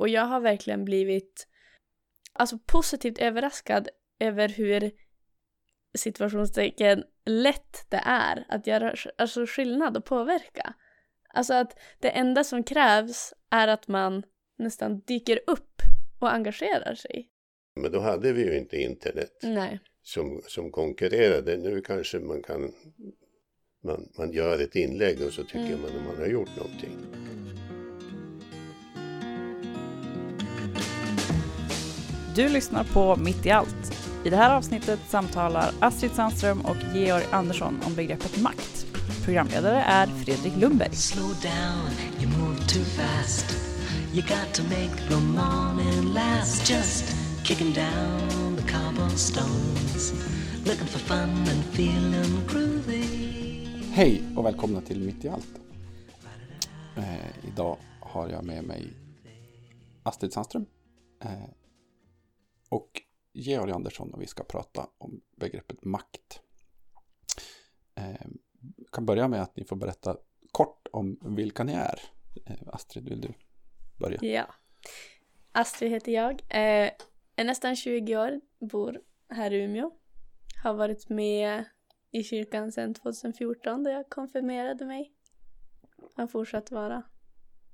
Och jag har verkligen blivit alltså positivt överraskad över hur situationstecken lätt det är att göra alltså, skillnad och påverka. Alltså att det enda som krävs är att man nästan dyker upp och engagerar sig. Men då hade vi ju inte internet Nej. Som, som konkurrerade. Nu kanske man kan man, man gör ett inlägg och så tycker mm. man att man har gjort någonting. Du lyssnar på Mitt i allt. I det här avsnittet samtalar Astrid Sandström och Georg Andersson om begreppet makt. Programledare är Fredrik Lundberg. Slow down, you move too fast. You got to make the morning last just kicking down the cobblestones looking for fun and feeling groovy Hej och välkomna till Mitt i allt. Eh, idag har jag med mig Astrid Sandström eh, och Georg Andersson och vi ska prata om begreppet makt. Eh, kan börja med att ni får berätta kort om vilka ni är. Eh, Astrid, vill du börja? Ja. Astrid heter jag. Eh, är nästan 20 år, bor här i Umeå. Har varit med i kyrkan sedan 2014 då jag konfirmerade mig. Har fortsatt vara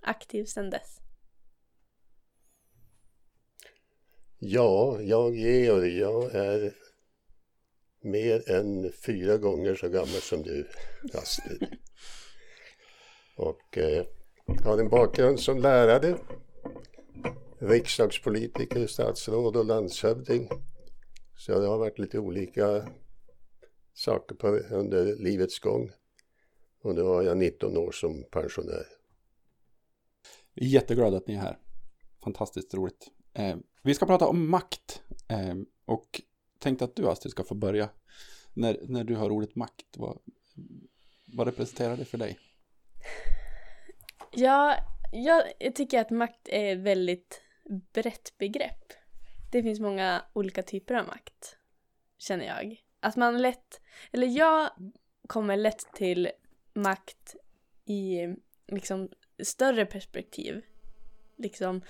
aktiv sedan dess. Ja, jag Georg, jag är mer än fyra gånger så gammal som du, Astrid. Och eh, har en bakgrund som lärare, riksdagspolitiker, statsråd och landshövding. Så det har varit lite olika saker på, under livets gång. Och nu har jag 19 år som pensionär. Jätteglad att ni är här. Fantastiskt roligt. Eh, vi ska prata om makt. Ehm, och tänkte att du Astrid ska få börja. När, när du har ordet makt, vad, vad representerar det för dig? Ja, jag tycker att makt är ett väldigt brett begrepp. Det finns många olika typer av makt, känner jag. Att man lätt, eller jag kommer lätt till makt i liksom större perspektiv. Liksom,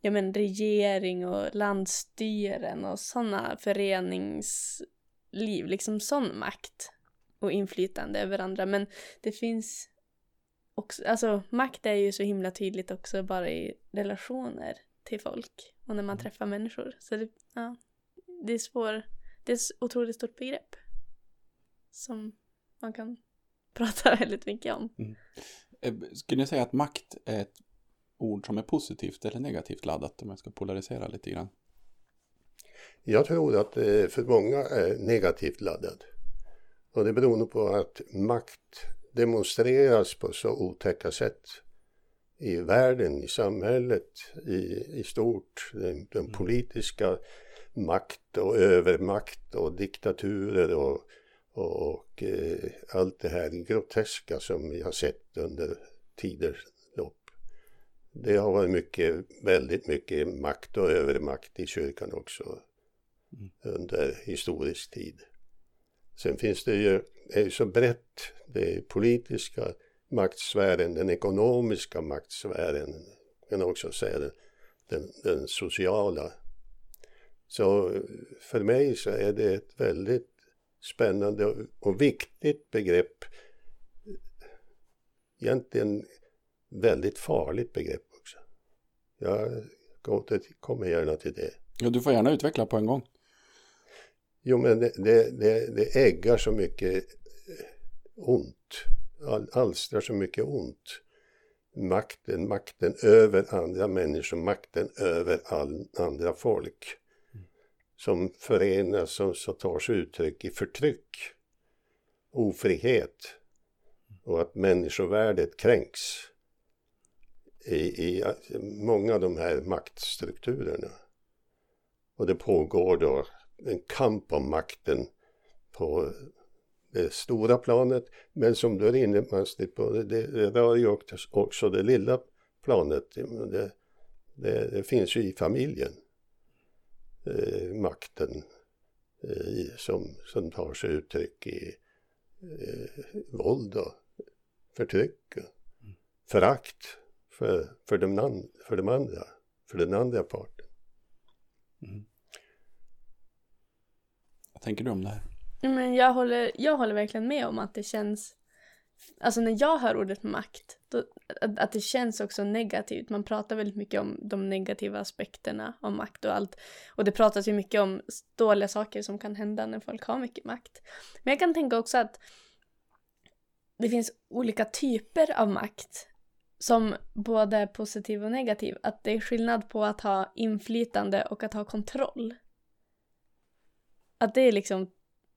ja men regering och landstyren och sådana föreningsliv, liksom sån makt och inflytande över andra. Men det finns också, alltså makt är ju så himla tydligt också bara i relationer till folk och när man mm. träffar människor. Så det, ja, det är svårt det är ett otroligt stort begrepp. Som man kan prata väldigt mycket om. Mm. Eh, skulle ni säga att makt är ett ord som är positivt eller negativt laddat om jag ska polarisera lite grann? Jag tror att för många är negativt laddat. Och det beror nog på att makt demonstreras på så otäcka sätt i världen, i samhället i, i stort. Den, den mm. politiska makt och övermakt och diktaturer och, och, och eh, allt det här groteska som vi har sett under tiders lopp. Det har varit mycket, väldigt mycket makt och övermakt i kyrkan också mm. under historisk tid. Sen finns det ju, är ju så brett, det politiska maktsfären, den ekonomiska maktsfären, kan också säga den, den, den sociala så för mig så är det ett väldigt spännande och viktigt begrepp. Egentligen väldigt farligt begrepp. Jag återkommer gärna till det. Ja, du får gärna utveckla på en gång. Jo, men det, det, det, det äggar så mycket ont. alstrar så mycket ont. Makten, makten över andra människor, makten över all, andra folk som förenas som, som tar sig uttryck i förtryck, ofrihet och att människovärdet kränks i, i många av de här maktstrukturerna. Och det pågår då en kamp om makten på det stora planet men som du är inne på, det, det rör ju också det lilla planet. Det, det, det finns ju i familjen eh, makten eh, som, som tar sig uttryck i eh, våld och förtryck och förakt för, för, de, för de andra, för den andra parten. Mm. Vad tänker du om det här? Men jag håller, jag håller verkligen med om att det känns Alltså när jag hör ordet makt, då, att, att, det känns också negativt. Man pratar väldigt mycket om de negativa aspekterna av makt och allt. Och det pratas ju mycket om dåliga saker som kan hända när folk har mycket makt. Men jag kan tänka också att det finns olika typer av makt som både är positiv och negativ. Att det är skillnad på att ha inflytande och att ha kontroll. Att det är liksom,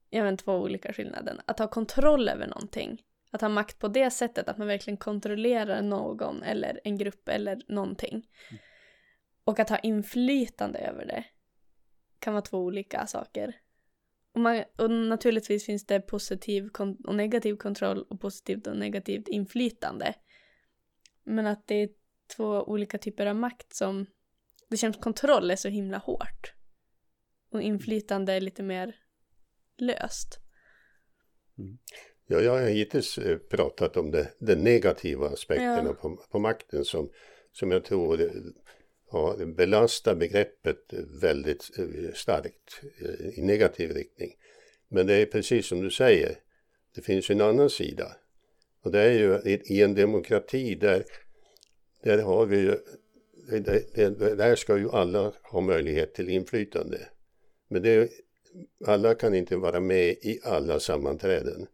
jag vet två olika skillnader. Att ha kontroll över någonting att ha makt på det sättet, att man verkligen kontrollerar någon eller en grupp eller någonting. Mm. Och att ha inflytande över det kan vara två olika saker. Och, man, och naturligtvis finns det positiv och negativ kontroll och positivt och negativt inflytande. Men att det är två olika typer av makt som det känns kontroll är så himla hårt. Och inflytande är lite mer löst. Mm. Ja, jag har hittills eh, pratat om det, de negativa aspekterna ja. på, på makten som, som jag tror ja, belastar begreppet väldigt eh, starkt eh, i negativ riktning. Men det är precis som du säger, det finns en annan sida. Och det är ju i en demokrati där, där har vi ju, där ska ju alla ha möjlighet till inflytande. Men det, alla kan inte vara med i alla sammanträden.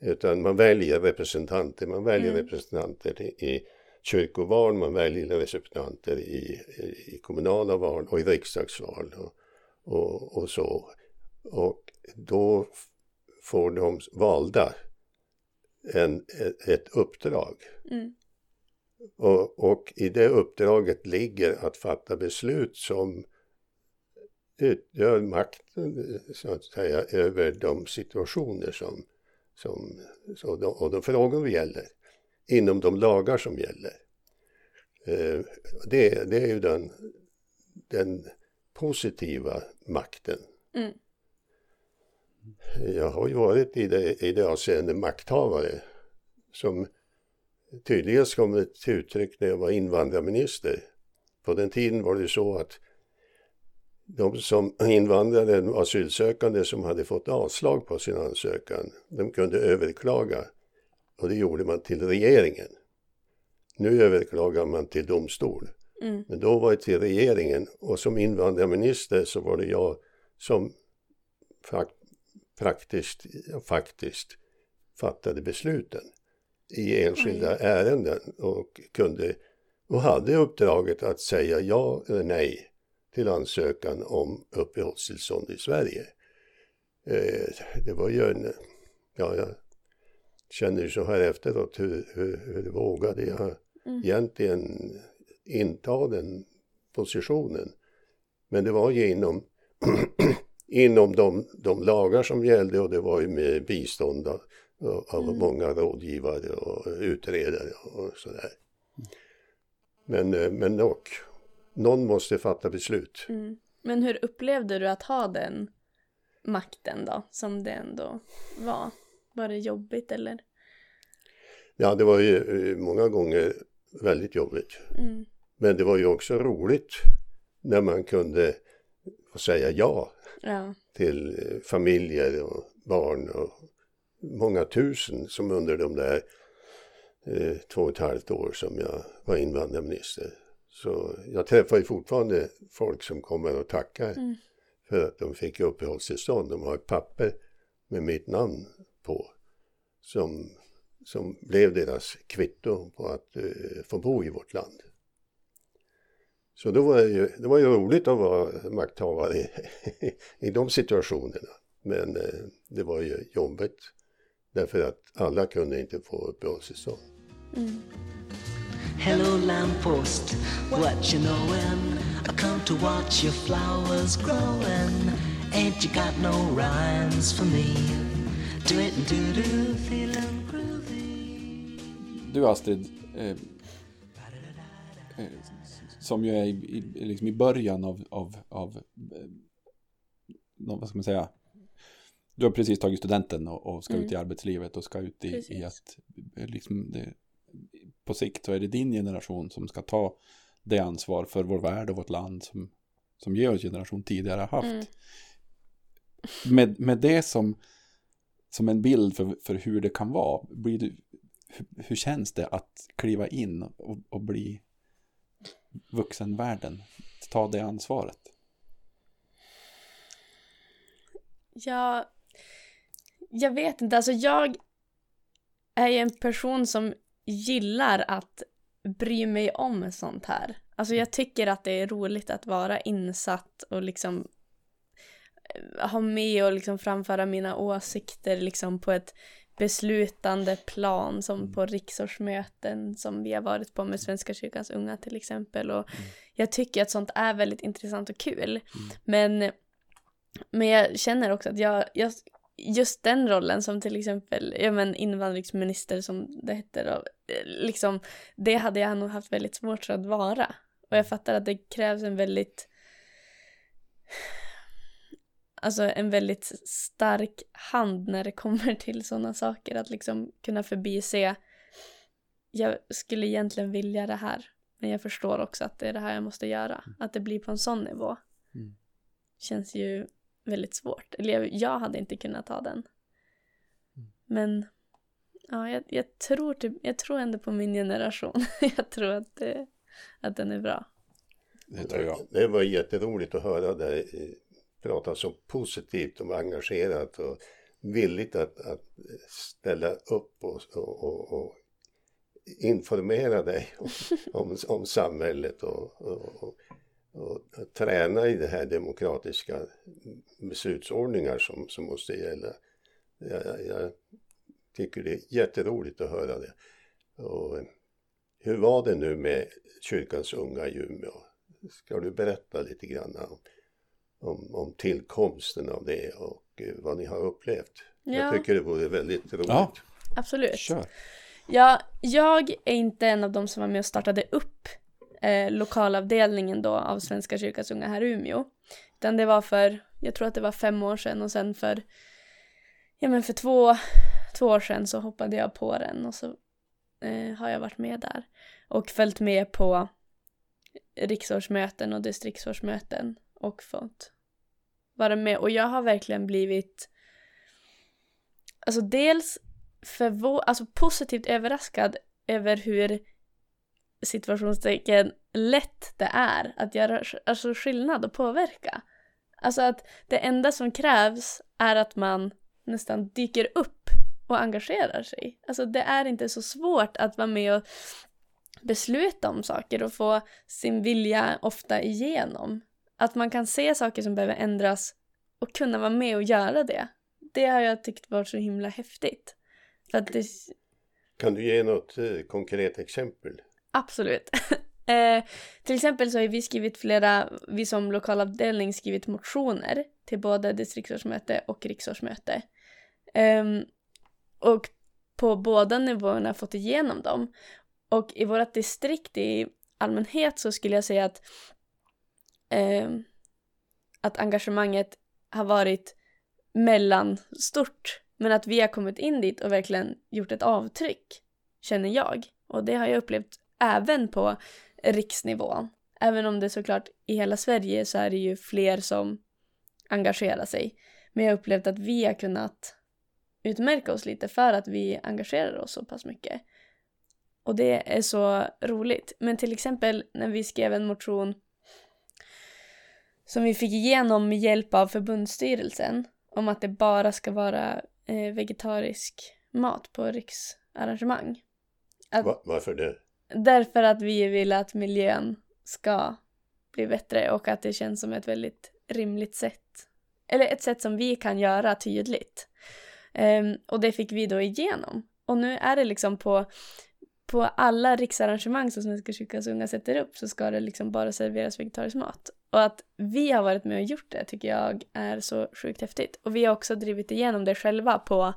Utan man väljer representanter, man väljer mm. representanter i kyrkoval, man väljer representanter i, i kommunala val och i riksdagsval och, och, och så. Och då får de valda en, ett uppdrag. Mm. Och, och, i det uppdraget ligger att fatta beslut som utgör makten så att säga över de situationer som som, så de, och de frågor gäller inom de lagar som gäller. Eh, det, det är ju den, den positiva makten. Mm. Jag har ju varit i det, i det avseende makthavare som tydligast kom till uttryck när jag var invandrarminister. På den tiden var det så att de som invandrare och asylsökande som hade fått avslag på sin ansökan, de kunde överklaga och det gjorde man till regeringen. Nu överklagar man till domstol. Mm. Men då var det till regeringen och som invandrarminister så var det jag som praktiskt, faktiskt fattade besluten i enskilda mm. ärenden och kunde och hade uppdraget att säga ja eller nej till ansökan om uppehållstillstånd i Sverige. Eh, det var ju en, ja jag känner så här efteråt hur, hur, hur vågade jag mm. egentligen inta den positionen. Men det var ju inom, inom de, de lagar som gällde och det var ju med bistånd av, av mm. många rådgivare och utredare och sådär. Men, eh, men dock, någon måste fatta beslut. Mm. Men hur upplevde du att ha den makten då, som det ändå var? Var det jobbigt eller? Ja, det var ju eh, många gånger väldigt jobbigt. Mm. Men det var ju också roligt när man kunde säga ja, ja. till eh, familjer och barn och många tusen som under de där eh, två och ett halvt år som jag var invandrarminister så jag träffar ju fortfarande folk som kommer och tackar mm. för att de fick uppehållstillstånd. De har ett papper med mitt namn på som, som blev deras kvitto på att uh, få bo i vårt land. Så då var det ju, det var ju roligt att vara makthavare i, i de situationerna. Men uh, det var ju jobbigt därför att alla kunde inte få uppehållstillstånd. Mm. Hello lamppost, what you knowin'? I come to watch your flowers growin'. Ain't you got no rhymes for me? Do it and do do, feelin' groovy. Du Astrid, eh, eh, som ju är i, i, liksom i början av, av, av eh, vad ska man säga, du har precis tagit studenten och, och ska mm. ut i arbetslivet och ska ut i, i att liksom det, på sikt så är det din generation som ska ta det ansvar för vår värld och vårt land som, som Georgs generation tidigare har haft. Mm. Med, med det som, som en bild för, för hur det kan vara, blir du, hur, hur känns det att kliva in och, och bli vuxenvärlden? Ta det ansvaret? Ja, jag vet inte. Alltså jag är ju en person som gillar att bry mig om sånt här. Alltså jag tycker att det är roligt att vara insatt och liksom eh, ha med och liksom framföra mina åsikter liksom på ett beslutande plan som på riksårsmöten som vi har varit på med Svenska kyrkans unga till exempel. Och jag tycker att sånt är väldigt intressant och kul. Men men jag känner också att jag, jag just den rollen som till exempel ja, men invandringsminister som det hette då, eh, liksom det hade jag nog haft väldigt svårt för att vara. Och jag fattar att det krävs en väldigt alltså en väldigt stark hand när det kommer till sådana saker. Att liksom kunna förbise jag skulle egentligen vilja det här men jag förstår också att det är det här jag måste göra. Att det blir på en sån nivå Mm. känns ju väldigt svårt. Eller jag, jag hade inte kunnat ta den. Men ja jag, jag tror typ, jag tror ändå på min generation. Jag tror att, det, att den är bra. Det tror jag. Det var jätteroligt att höra eh, prata så positivt och engagerat och villigt att, att ställa upp och, och, och, informera dig om, om, om samhället och, och, och, träna i det här demokratiska beslutsordningar som, som måste gälla. Jag, jag, tycker det är jätteroligt att höra det. Och, hur var det nu med kyrkans unga i Umeå? Ska du berätta lite grann om, om, om tillkomsten av det och eh, vad ni har upplevt? Jag Ja. tycker det vore väldigt roligt. Ja. absolut Kör. Ja, jag är inte en av dem som var med och startade upp eh, lokalavdelningen då av Svenska kyrkans unga här i Umeå. Utan det var för, jag tror att det var fem år sedan och sen för, ja men för två, två år sedan så hoppade jag på den och så eh, har jag varit med där. Och följt med på riksårsmöten och distriktsårsmöten och fått vara med. Och jag har verkligen blivit, alltså dels förvå- alltså positivt överraskad över hur situationstecken lätt det är att göra alltså skillnad och påverka. Alltså att det enda som krävs är att man nästan dyker upp och engagerar sig. Alltså det är inte så svårt att vara med och besluta om saker och få sin vilja ofta igenom. Att man kan se saker som behöver ändras och kunna vara med och göra det. Det har jag tyckt varit så himla häftigt. För att det, Kan du ge något eh, konkret exempel? Absolut. eh, till exempel så har vi skrivit flera, vi som lokalavdelning skrivit motioner till både distriktsårsmöte och riksårsmöte. Ehm, och på båda nivåerna fått igenom dem. Och i vårt distrikt i allmänhet så skulle jag säga att, eh, att engagemanget har varit mellanstort. Men att vi har kommit in dit och verkligen gjort ett avtryck, känner jag. Och det har jag upplevt även på riksnivån. Även om det såklart i hela Sverige så är det ju fler som engagerar sig. Men jag har upplevt att vi har kunnat utmärka oss lite för att vi engagerar oss så pass mycket. Och det är så roligt. Men till exempel när vi skrev en motion som vi fick igenom med hjälp av förbundsstyrelsen om att det bara ska vara eh, vegetarisk mat på riksarrangemang. Att, Va- varför det? Därför att vi vill att miljön ska bli bättre och att det känns som ett väldigt rimligt sätt. Eller ett sätt som vi kan göra tydligt. Ehm, och det fick vi då igenom. Och nu är det liksom på, på alla riksarrangemang som Svenska kyrkans unga sätter upp så ska det liksom bara serveras vegetarisk mat. Och att vi har varit med och gjort det tycker jag är så sjukt häftigt. Och vi har också drivit igenom det själva på,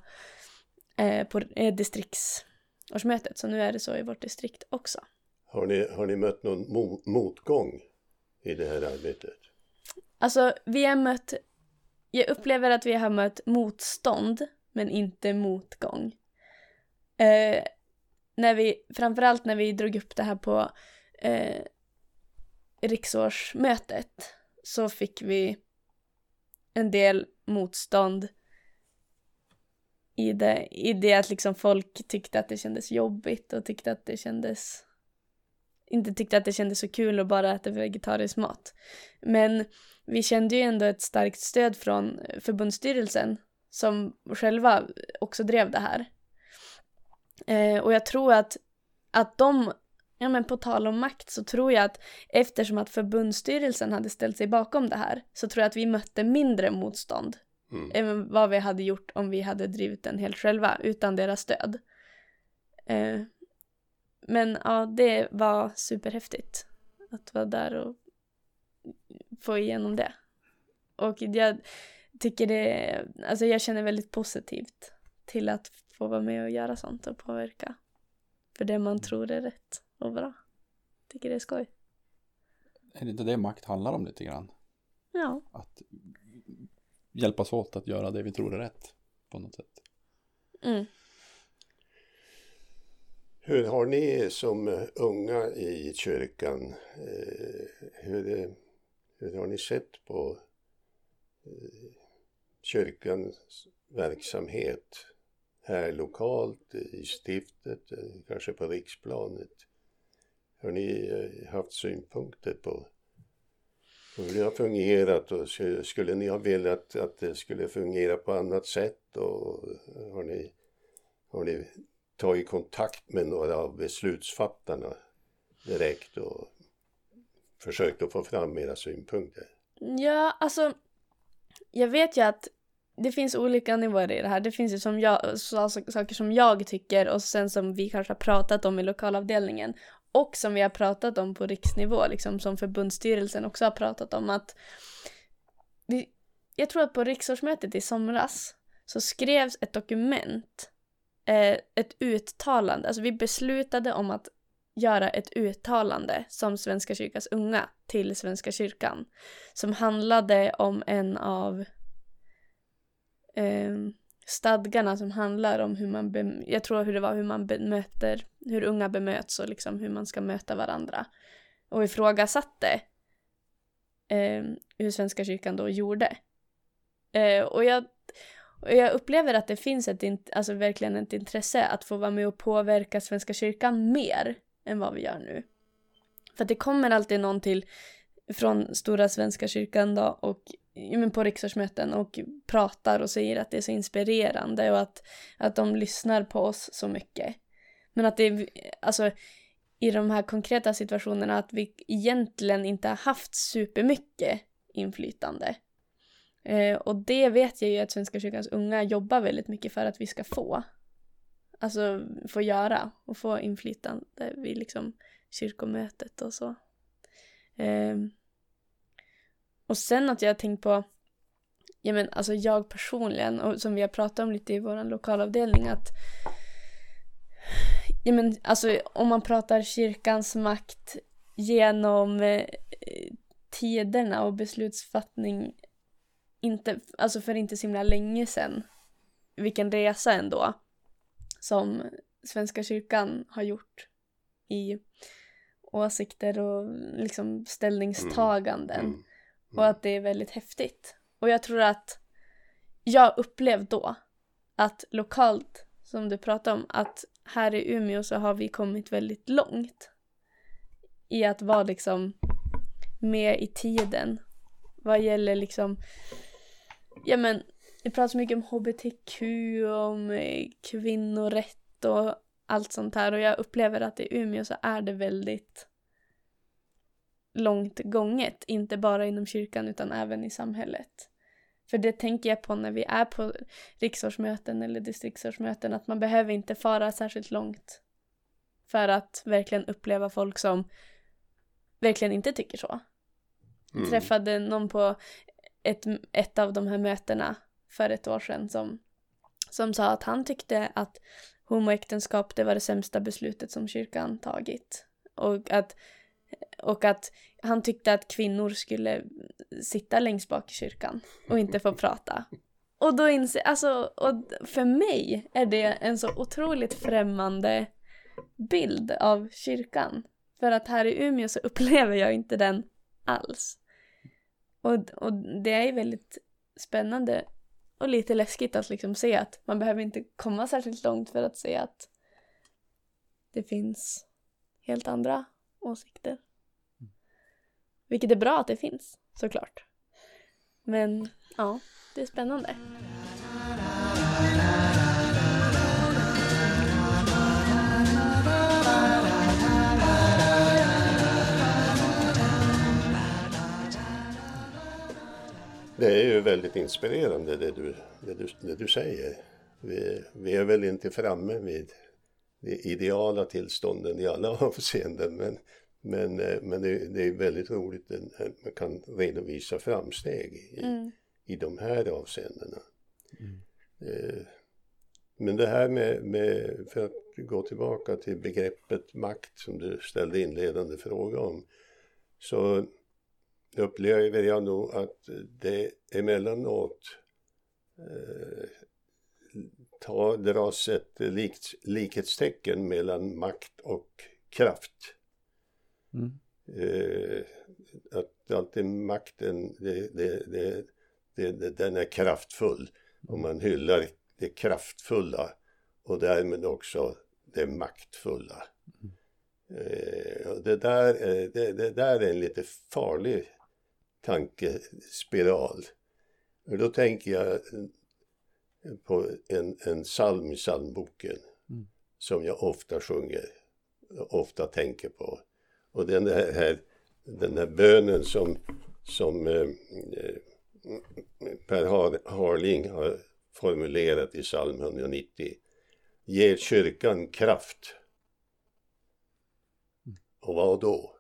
eh, på eh, distriktsårsmötet. Så nu är det så i vårt distrikt också. Har ni, har ni mött någon mo- motgång i det här arbetet? Alltså, vi har mött... Jag upplever att vi har mött motstånd, men inte motgång. Eh, när vi, framförallt när vi drog upp det här på, eh, riksårsmötet så fick vi en del motstånd i det, i det att liksom folk tyckte att det kändes jobbigt och tyckte att det kändes inte tyckte att det kändes så kul att bara äta vegetarisk mat. Men vi kände ju ändå ett starkt stöd från förbundsstyrelsen som själva också drev det här. Eh, och jag tror att, att de, ja men på tal om makt så tror jag att eftersom att förbundsstyrelsen hade ställt sig bakom det här så tror jag att vi mötte mindre motstånd mm. än vad vi hade gjort om vi hade drivit den helt själva utan deras stöd. Eh, men ja, det var superhäftigt att vara där och få igenom det. Och jag tycker det, alltså jag känner väldigt positivt till att få vara med och göra sånt och påverka. För det man tror är rätt och bra. Tycker det är skoj. Är det inte det makt handlar om lite grann? Ja. Att hjälpas åt att göra det vi tror är rätt på något sätt. Mm. Hur har ni som unga i kyrkan, eh, hur, hur har ni sett på eh, kyrkans verksamhet här lokalt i stiftet, eh, kanske på riksplanet? Har ni eh, haft synpunkter på hur det har fungerat och skulle ni ha velat att det skulle fungera på annat sätt och har ni, har ni tagit kontakt med några av beslutsfattarna direkt och försökt att få fram era synpunkter? Ja, alltså jag vet ju att det finns olika nivåer i det här. Det finns ju som jag, alltså, saker som jag tycker och sen som vi kanske har pratat om i lokalavdelningen och som vi har pratat om på riksnivå, liksom som förbundsstyrelsen också har pratat om att vi, jag tror att på riksårsmötet i somras så skrevs ett dokument, eh, ett uttalande, alltså vi beslutade om att göra ett uttalande som Svenska kyrkans unga till Svenska kyrkan som handlade om en av eh, stadgarna som handlar om hur man, jag tror hur det var hur man bemöter, hur unga bemöts och liksom hur man ska möta varandra. Och ifrågasatte eh, hur Svenska kyrkan då gjorde. Eh, och, jag, och jag upplever att det finns ett, alltså verkligen ett intresse att få vara med och påverka Svenska kyrkan mer än vad vi gör nu. För att det kommer alltid någon till från Stora Svenska kyrkan då och men på riksdagsmöten och pratar och säger att det är så inspirerande och att, att de lyssnar på oss så mycket. Men att det är, alltså i de här konkreta situationerna att vi egentligen inte har haft supermycket inflytande. Eh, och det vet jag ju att Svenska kyrkans unga jobbar väldigt mycket för att vi ska få. Alltså få göra och få inflytande vid liksom kyrkomötet och så. Eh, och sen att jag har tänkt på, ja men alltså jag personligen, och som vi har pratat om lite i vår lokalavdelning, att ja men alltså om man pratar kyrkans makt genom eh, tiderna och beslutsfattning, inte, alltså för inte så himla länge sedan, vilken resa ändå, som Svenska kyrkan har gjort i åsikter och liksom ställningstaganden. Mm. Mm. Och att det är väldigt häftigt. Och jag tror att jag upplevde då att lokalt, som du pratade om, att här i Umeå så har vi kommit väldigt långt i att vara liksom med i tiden. Vad gäller liksom, ja men det pratas mycket om hbtq, om eh, kvinnorätt och allt sånt här. Och jag upplever att i Umeå så är det väldigt långt gånget, inte bara inom kyrkan utan även i samhället. För det tänker jag på när vi är på riksårsmöten eller distriktsårsmöten, att man behöver inte fara särskilt långt för att verkligen uppleva folk som verkligen inte tycker så. Mm. träffade någon på ett, ett av de här mötena för ett år sedan som, som sa att han tyckte att homoäktenskap det var det sämsta beslutet som kyrkan tagit. Och att och att han tyckte att kvinnor skulle sitta längst bak i kyrkan och inte få prata. Och då inser, alltså, och för mig är det en så otroligt främmande bild av kyrkan. För att här i Umeå så upplever jag inte den alls. Och, och det är väldigt spännande och lite läskigt att liksom se att man behöver inte komma särskilt långt för att se att det finns helt andra åsikter. Vilket är bra att det finns, såklart. Men ja, det är spännande. Det är ju väldigt inspirerande det du, det du, det du säger. Vi, vi är väl inte framme vid ideala tillstånden i alla avseenden men, men, eh, men det, det är väldigt roligt att man kan redovisa framsteg i, Mm. i de här avseendena. Eh, Men det här med, med, för att gå tillbaka till begreppet makt som du ställde inledande fråga om, så upplever jag nog att det emellanåt eh, ta, dras ett likt, likhetstecken mellan makt och kraft. Mm. Eh, att alltid makten, det, det, det, den är kraftfull och man hyllar det kraftfulla och därmed också det maktfulla. Eh, och det, där, är- det, det där är en lite farlig tankespiral. Då tänker jag på en, en psalm i psalmboken Mm. som jag ofta sjunger, ofta tänker på. Och den här, den här bönen som, som eh, Per Har, Harling har formulerat i psalm 190. Ger kyrkan kraft. Och vad då?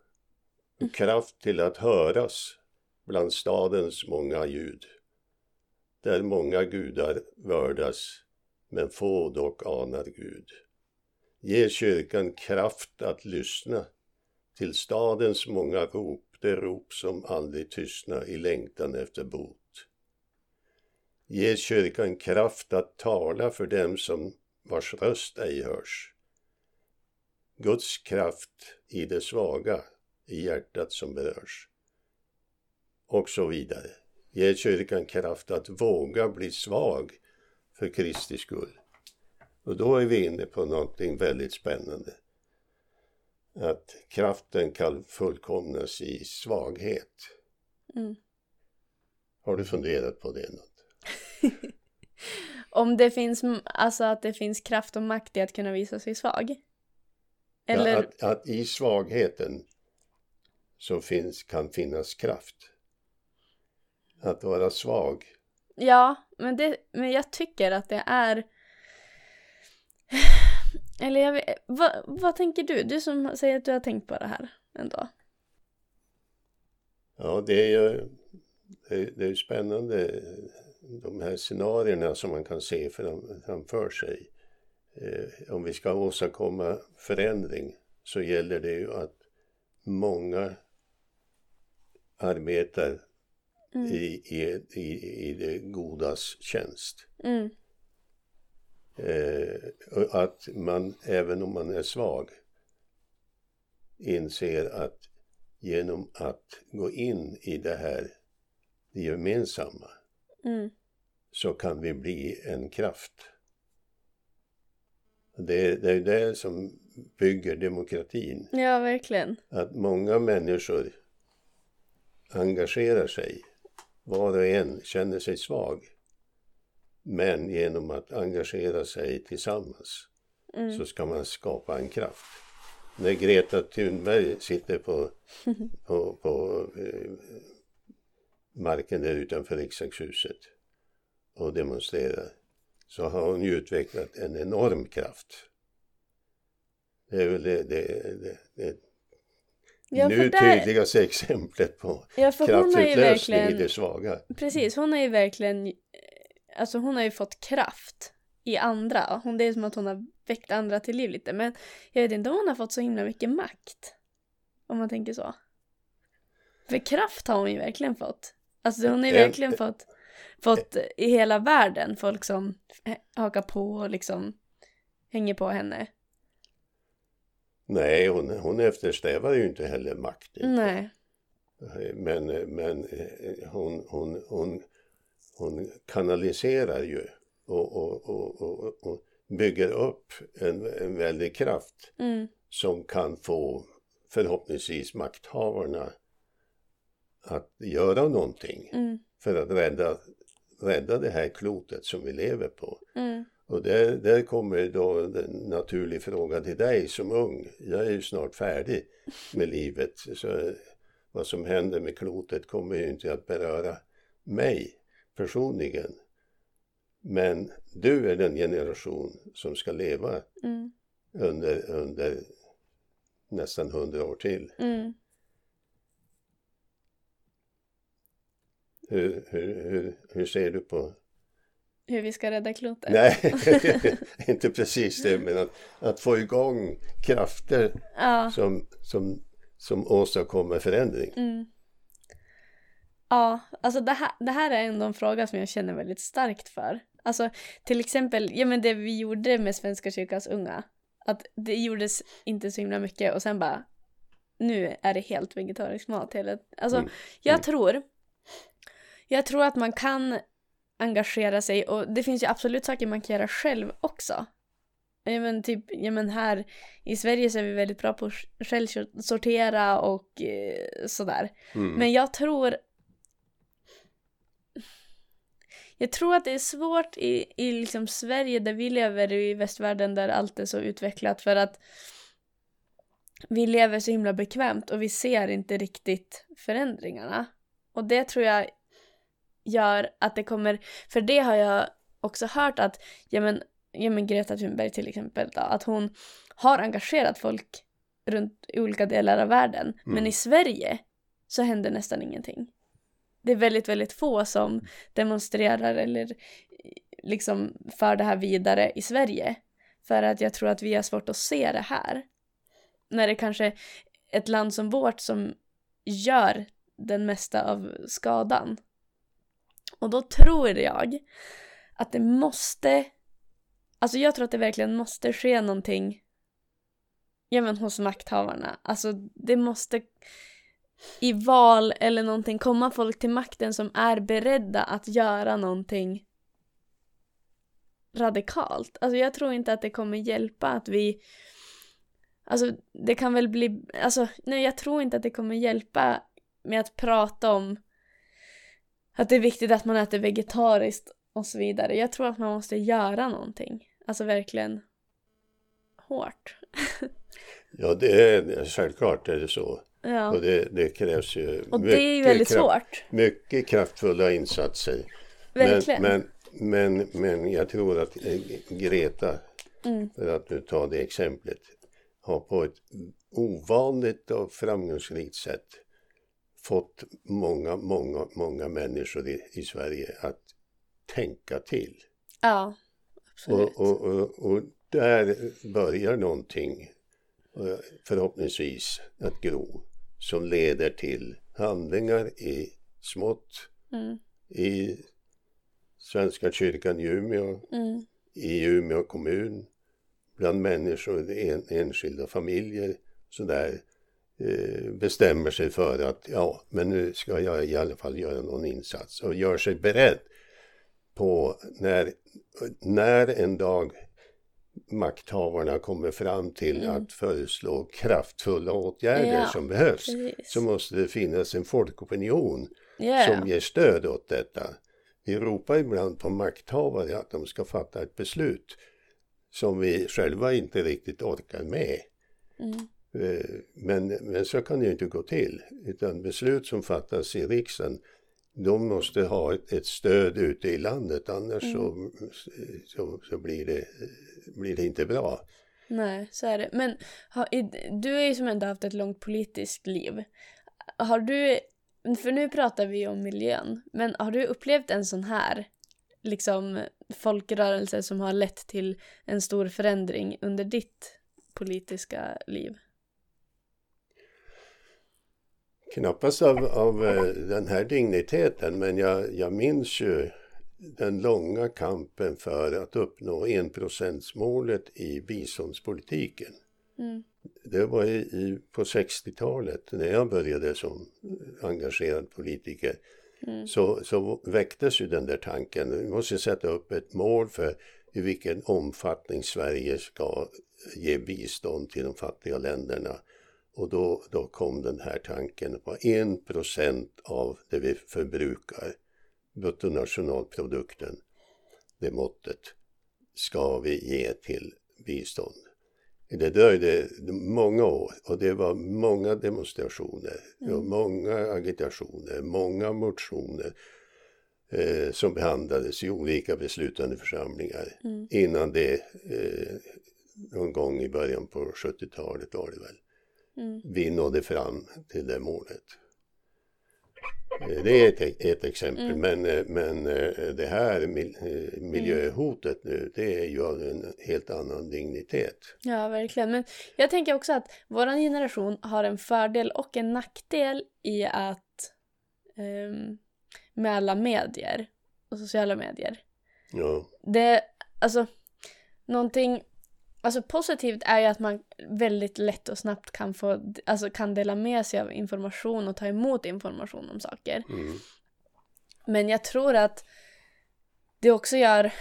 Kraft till att höras bland stadens många ljud. Där många gudar vördas, men få dock anar Gud. Ge kyrkan kraft att lyssna till stadens många rop, det rop som aldrig tystnar i längtan efter bot. Ge kyrkan kraft att tala för dem som vars röst ej hörs. Guds kraft i det svaga, i hjärtat som berörs. Och så vidare. Ger kyrkan kraft att våga bli svag för Kristi skull. Och då är vi inne på någonting väldigt spännande. Att kraften kan fullkomnas i svaghet. Mm. Har du funderat på det något? Om det finns, alltså att det finns kraft och makt i att kunna visa sig svag. Eller, Ja, att, att i svagheten så finns, kan finnas kraft. Att vara svag. ja, men, det, men jag tycker att det är... Eller jag vet, vad, vad tänker du? Du som säger att du har tänkt på det här ändå. Ja, det är ju det är, det är spännande de här scenarierna som man kan se fram, framför sig. Eh, om vi ska åstadkomma förändring så gäller det ju att många arbetar Mm. i, i, i, i det godas tjänst. Mm. Eh, att man, även om man är svag, inser att genom att gå in i det här det gemensamma Mm. så kan vi bli en kraft. Det, det är det som bygger demokratin. Ja, verkligen. Att många människor engagerar sig. Var och en känner sig svag. Men genom att engagera sig tillsammans Mm. så ska man skapa en kraft. När Greta Thunberg sitter på, på, på eh, marken där utanför riksdagshuset och demonstrerar så har hon ju utvecklat en enorm kraft. Det är väl det, det, det, det Ja, nu där, tydligaste exemplet på ja, kraftutlösning i verkligen... det svaga. Precis, hon har ju verkligen, alltså hon har ju fått kraft i andra. Hon, det är som att hon har väckt andra till liv lite. Men jag vet inte om hon har fått så himla mycket makt. Om man tänker så. För kraft har hon ju verkligen fått. Alltså hon har ju En- verkligen fått, fått i hela världen folk som hakar på och liksom hänger på henne. Nej, hon, hon eftersträvar ju inte heller makt. Nej. Men, men eh, hon, hon, hon, hon kanaliserar ju och, och, och, och, och bygger upp en, en väldig kraft Mm. som kan få förhoppningsvis makthavarna att göra någonting Mm. för att rädda, rädda det här klotet som vi lever på. Mm. Och där, där kommer då en naturlig fråga till dig som ung. Jag är ju snart färdig med livet. Så vad som händer med klotet kommer ju inte att beröra mig personligen. Men du är den generation som ska leva Mm. under, under nästan hundra år till. Mm. Hur, hur, hur, hur ser du på... Hur vi ska rädda klotet. Nej, inte precis det, men att, att få igång krafter Ja. som, som, som åstadkommer förändring. Mm. Ja, alltså det här, det här är ändå en fråga som jag känner väldigt starkt för. Alltså till exempel, ja men det vi gjorde med Svenska kyrkans unga. Att det gjordes inte så himla mycket och sen bara, nu är det helt vegetarisk mat. Hela, alltså Mm. jag Mm. tror, jag tror att man kan engagera sig och det finns ju absolut saker man kan göra själv också. Ja men typ, ja men här i Sverige så är vi väldigt bra på att källsortera och eh, sådär. Mm. Men jag tror Jag tror att det är svårt i, i liksom Sverige där vi lever i västvärlden där allt är så utvecklat för att vi lever så himla bekvämt och vi ser inte riktigt förändringarna. Och det tror jag gör att det kommer, för det har jag också hört att, ja men, ja men Greta Thunberg till exempel då, att hon har engagerat folk runt i olika delar av världen. Men Mm. i Sverige så händer nästan ingenting. Det är väldigt, väldigt få som demonstrerar eller liksom för det här vidare i Sverige. För att jag tror att vi har svårt att se det här. När det kanske är ett land som vårt som gör den mesta av skadan. Och då tror jag att det måste, alltså jag tror att det verkligen måste ske någonting ja men hos makthavarna. Alltså det måste i val eller någonting komma folk till makten som är beredda att göra någonting radikalt. Alltså jag tror inte att det kommer hjälpa att vi Alltså det kan väl bli, alltså nej jag tror inte att det kommer hjälpa med att prata om att det är viktigt att man äter vegetariskt och så vidare. Jag tror att man måste göra någonting. Alltså verkligen hårt. Ja, det är självklart är det så. Ja. Och det, det krävs ju Och det är ju väldigt kraft- svårt. mycket kraftfulla insatser. Verkligen. Men, men, men, men jag tror att eh, Greta, Mm. för att nu ta det exemplet, har på ett ovanligt och framgångsrikt sätt fått många, många, många människor i, i Sverige att tänka till. Ja, absolut. Och, och, och, och där börjar någonting eh, förhoppningsvis att gro som leder till handlingar i smått Mm. i Svenska kyrkan i Umeå, Mm. i Umeå kommun, bland människor, en, enskilda familjer sådär bestämmer sig för att ja, men nu ska jag i alla fall göra någon insats och gör sig beredd på när, när en dag makthavarna kommer fram till Mm. att föreslå kraftfulla åtgärder Ja, som behövs Precis. så måste det finnas en folkopinion Ja, som ger stöd åt detta. Vi ropar ibland på makthavare att de ska fatta ett beslut som vi själva inte riktigt orkar med. Mm. Eh, Men, men så kan det ju inte gå till. Utan beslut som fattas i riksdagen, de måste ha ett, ett stöd ute i landet. Annars så, så, så blir, det, blir det inte bra. Nej, så är det. Men har, du har ju som ändå haft ett långt politiskt liv. Har du, för nu pratar vi om miljön, men har du upplevt en sån här liksom folkrörelse som har lett till en stor förändring under ditt politiska liv? Knappast av, av eh, den här digniteten, men jag, jag minns ju den långa kampen för att uppnå enprocentsmålet i biståndspolitiken. Mm. det var i, i, på 60-talet när jag började som engagerad politiker. Mm. Så, så väcktes ju den där tanken. Vi måste sätta upp ett mål för i vilken omfattning Sverige ska ge bistånd till de fattiga länderna. Och då, då kom den här tanken på 1 procent av det vi förbrukar, bruttonationalprodukten, det måttet, ska vi ge till bistånd. Det dröjde många år och det var många demonstrationer, mm. många agitationer, många motioner eh, som behandlades i olika beslutande församlingar mm. innan det eh, någon gång i början på 70-talet var det väl. Mm. Vi nådde fram till det målet. Eh, det är ett, ett exempel, mm. men, eh, men eh, det här miljöhotet nu, det är ju av en helt annan dignitet. Ja, verkligen. Men jag tänker också att vår generation har en fördel och en nackdel i att um, med alla medier och sociala medier. Ja. Det, alltså, någonting Alltså positivt är ju att man väldigt lätt och snabbt kan få, alltså kan dela med sig av information och ta emot information om saker. Mm. Men jag tror att det också gör,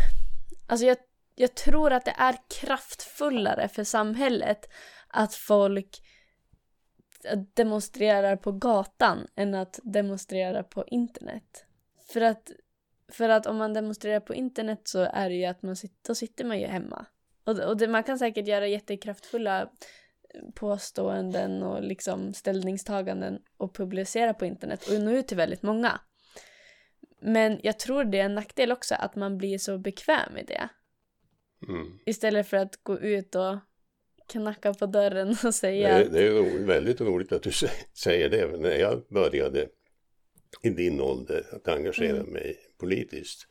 alltså jag, jag tror att det är kraftfullare för samhället att folk demonstrerar på gatan än att demonstrera på internet. För att, för att om man demonstrerar på internet så är det ju att man sitter, då sitter man ju hemma. Och, och det, man kan säkert göra jättekraftfulla påståenden och liksom ställningstaganden och publicera på internet och nå ut till väldigt många. Men jag tror det är en nackdel också att man blir så bekväm i det. Mm. Istället för att gå ut och knacka på dörren och säga det, det är roligt, väldigt roligt att du säger det. När jag började i din ålder att engagera mm. mig politiskt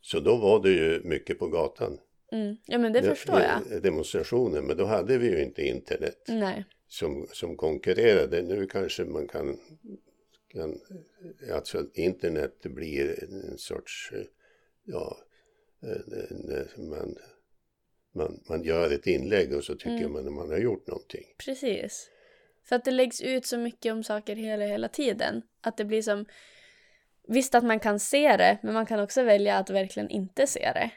så då var det ju mycket på gatan. Mm. Ja men det förstår jag. Demonstrationer, men då hade vi ju inte internet. Nej. Som, som konkurrerade. Nu kanske man kan, kan alltså internet blir en sorts, ja, man, man, man gör ett inlägg och så tycker mm. man att man har gjort någonting. Precis. För att det läggs ut så mycket om saker hela, hela tiden. Att det blir som, visst att man kan se det, men man kan också välja att verkligen inte se det.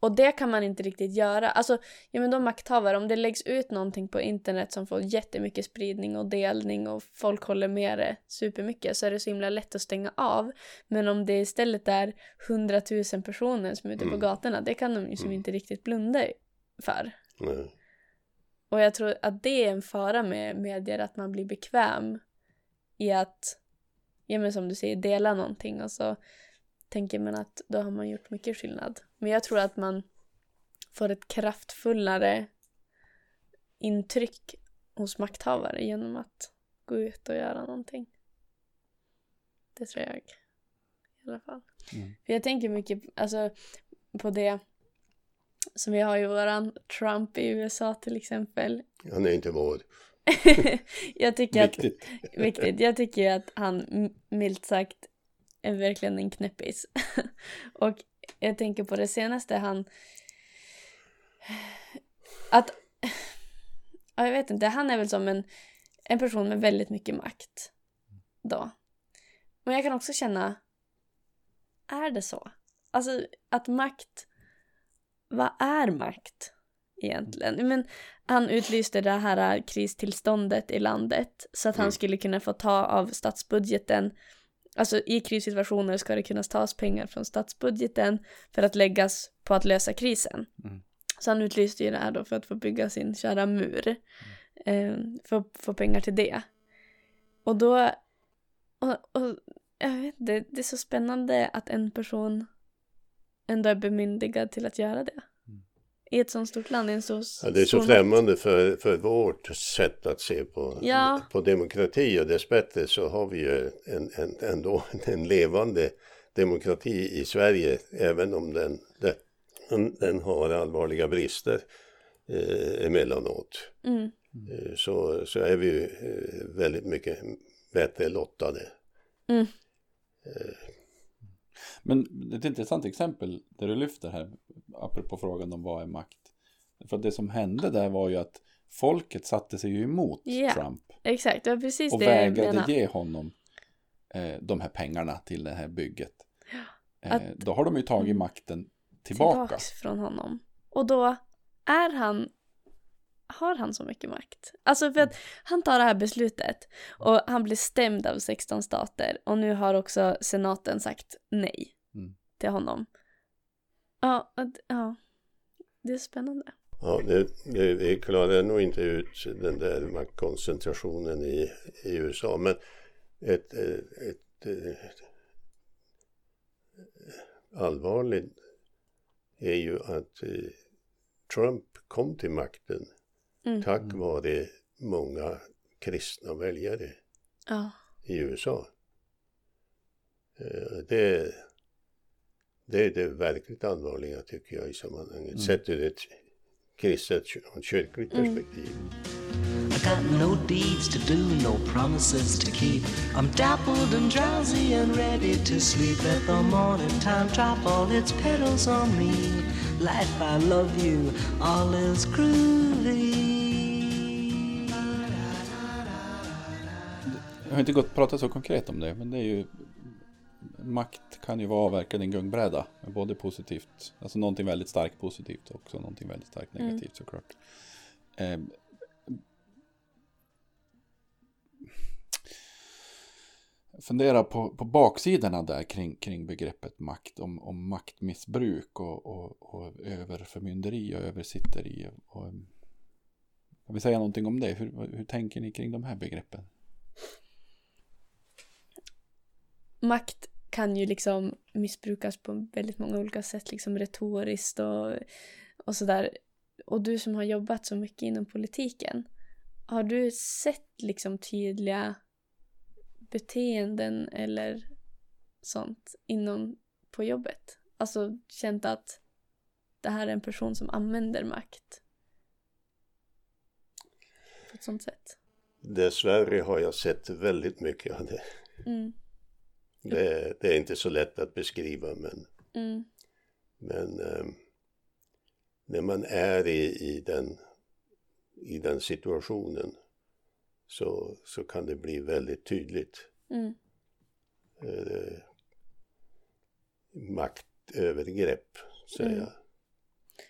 Och det kan man inte riktigt göra. Alltså, ja men de makthavare, om det läggs ut någonting på internet som får jättemycket spridning och delning och folk håller med det supermycket så är det så himla lätt att stänga av. Men om det istället är hundratusen personer som är ute mm. på gatorna, det kan de ju mm. inte riktigt blunda för. Mm. Och jag tror att det är en fara med medier, att man blir bekväm i att, ja men som du säger, dela någonting och så tänker man att då har man gjort mycket skillnad. Men jag tror att man får ett kraftfullare intryck hos makthavare genom att gå ut och göra någonting. Det tror jag. I alla fall. Mm. För jag tänker mycket alltså, på det som vi har ju våran Trump i USA till exempel. Han är inte vår. jag tycker viktigt. att, viktigt. Jag tycker att han milt sagt är verkligen en knäppis. och jag tänker på det senaste han... Att... Ja, jag vet inte, han är väl som en, en person med väldigt mycket makt. Då. Men jag kan också känna, är det så? Alltså att makt, vad är makt egentligen? Men han utlyste det här kristillståndet i landet så att han mm. skulle kunna få ta av statsbudgeten Alltså i krissituationer ska det kunna tas pengar från statsbudgeten för att läggas på att lösa krisen. Mm. Så han utlyste ju det här då för att få bygga sin kära mur. Mm. Eh, för att få pengar till det. Och då, och, och jag vet det, det är så spännande att en person ändå är bemyndigad till att göra det i ett sånt stort land. I en så ja, det är så främmande för, för vårt sätt att se på, ja. på demokrati och dessbättre så har vi ju en, en, ändå en levande demokrati i Sverige även om den, den, den har allvarliga brister eh, emellanåt. Mm. Eh, så, så är vi ju eh, väldigt mycket bättre lottade. Mm. Eh, men ett intressant exempel där du lyfter här, apropå frågan om vad är makt. För det som hände där var ju att folket satte sig ju emot Ja, Trump. Exakt, det var precis Och det jag vägrade menade. ge honom eh, de här pengarna till det här bygget. Eh, Att- då har de ju tagit Mm. makten tillbaka. Tillbaks från honom. Och då är han har han så mycket makt? Alltså för att han tar det här beslutet och han blir stämd av 16 stater och nu har också senaten sagt nej Mm. till honom. Ja, ja, det är spännande. Ja, det, det, vi klarar nog inte ut den där maktkoncentrationen i, i USA. Men ett, eh, ett, ett allvarligt är ju att eh, Trump kom till makten Mm. tack vare många kristna väljare Ja, i USA. Eh, Det, det är det verkligt allvarliga tycker jag i sammanhanget. Sett ur ett kristet och kyrkligt Mm. perspektiv. I got no deeds to do, no promises to keep. I'm dappled and drowsy and ready to sleep. Let the morning time drop all its petals on me. Life, I love you, all is groovy. Jag har inte gått prata så konkret om det, men det är ju makt kan ju vara avverkad i en gungbräda. Både positivt, alltså någonting väldigt starkt positivt och också någonting väldigt starkt Mm. negativt såklart. Eh, fundera på, på baksidorna där kring, kring begreppet makt, om, om maktmissbruk och, och, och överförmynderi och översitteri. Och, och, kan vi säga någonting om det? Hur, hur tänker ni kring de här begreppen? Makt kan ju liksom missbrukas på väldigt många olika sätt, liksom retoriskt och, och sådär. Och du som har jobbat så mycket inom politiken, har du sett liksom tydliga beteenden eller sånt inom på jobbet? Alltså känt att det här är en person som använder makt på ett sånt sätt. Dessvärre har jag sett väldigt mycket av det. Mm, Det, det är inte så lätt att beskriva men, mm, men ehm, när man är i, i, den, i den situationen så, så kan det bli väldigt tydligt. mm, eh, maktövergrepp, säger Mm. jag.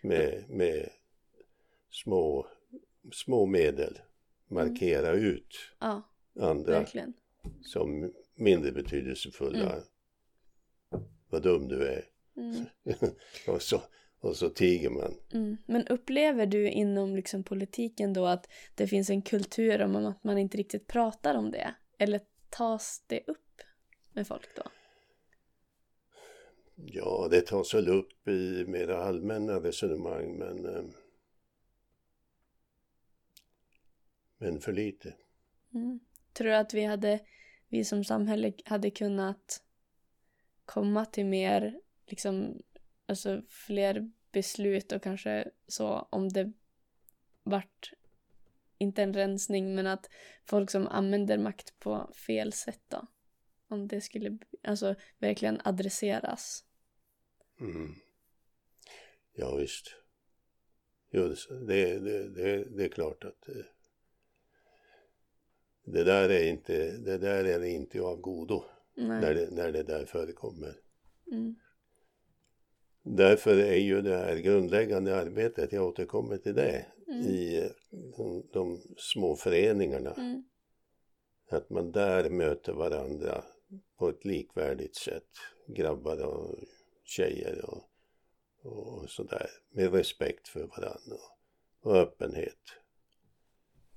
Med, med små, små medel markera ut ja, andra verkligen. som mindre betydelsefulla. Mm. Vad dum du är. Mm. och, så, och så tiger man. Mm. Men upplever du inom liksom politiken då att det finns en kultur om att man inte riktigt pratar om det? Eller tas det upp med folk då? Ja, det tas väl upp i mera allmänna resonemang men eh, men för lite. Mm. Tror du att vi hade, vi som samhälle hade kunnat komma till mer, liksom, alltså fler beslut och kanske så om det vart, inte en rensning, men att folk som använder makt på fel sätt då? Om det skulle, alltså verkligen adresseras. Mm. Ja visst. Jo, det, det, det, det är klart att eh, det där är inte, det där är inte av godo Nej. när det, när det där förekommer. Mm. Därför är ju det här grundläggande arbetet, jag återkommer till det, Mm. i eh, de, de små föreningarna. Mm. Att man där möter varandra på ett likvärdigt sätt. Grabbar och tjejer och, och sådär. Med respekt för varandra och, och öppenhet.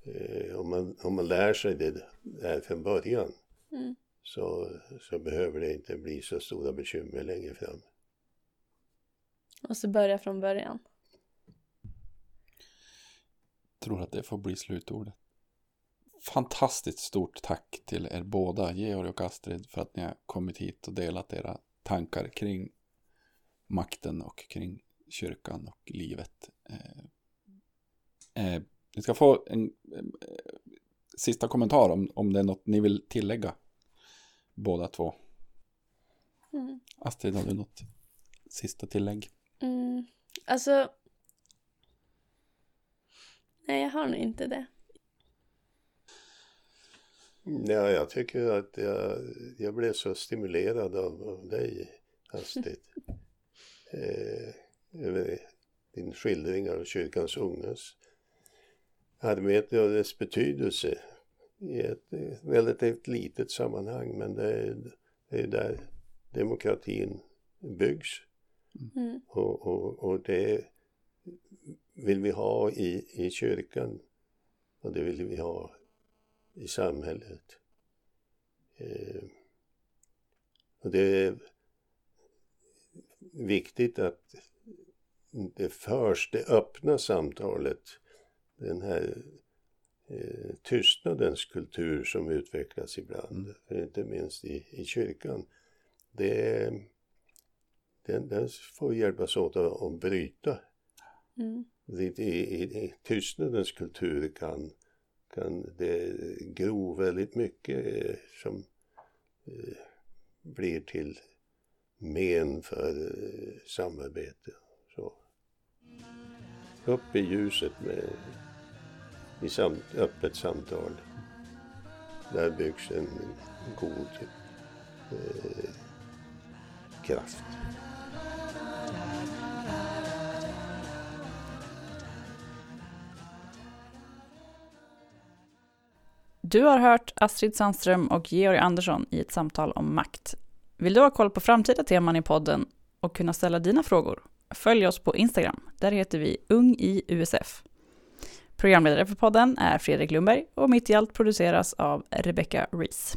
Eh, om, man, om man lär sig det där från början Mm. så, så behöver det inte bli så stora bekymmer längre fram. Och så börja från början. tror att det får bli slutordet. Fantastiskt stort tack till er båda, Georg och Astrid, för att ni har kommit hit och delat era tankar kring makten och kring kyrkan och livet. Eh, eh, ni ska få en eh, sista kommentar om, om det är något ni vill tillägga, båda två. Mm. Astrid, har du något sista tillägg? Mm. Alltså, Nej, jag har nog inte det. Ja, jag tycker att jag, jag blev så stimulerad av, av dig, Astrid. eh, över din skildring av kyrkans ungas arbete och dess betydelse i ett relativt litet sammanhang. Men det är, det är där demokratin byggs. Mm. Och, och, och det vill vi ha i, i kyrkan och det vill vi ha i samhället. Eh, och det är viktigt att det förs det öppna samtalet, den här eh, tystnadens kultur som utvecklas ibland, för inte minst i, i kyrkan. Det, den, den får vi hjälpas åt att, att bryta. Mm. I, i, i tystnadens kultur kan, kan det gro väldigt mycket eh, som eh, blir till men för eh, samarbete. Så. Upp i ljuset med i samt, öppet samtal. Där byggs en god eh, kraft. Du har hört Astrid Sandström och Georg Andersson i ett samtal om makt. Vill du ha koll på framtida teman i podden och kunna ställa dina frågor? Följ oss på Instagram. Där heter vi Ung i USF. Programledare för podden är Fredrik Lundberg och Mitt i allt produceras av Rebecca Rees.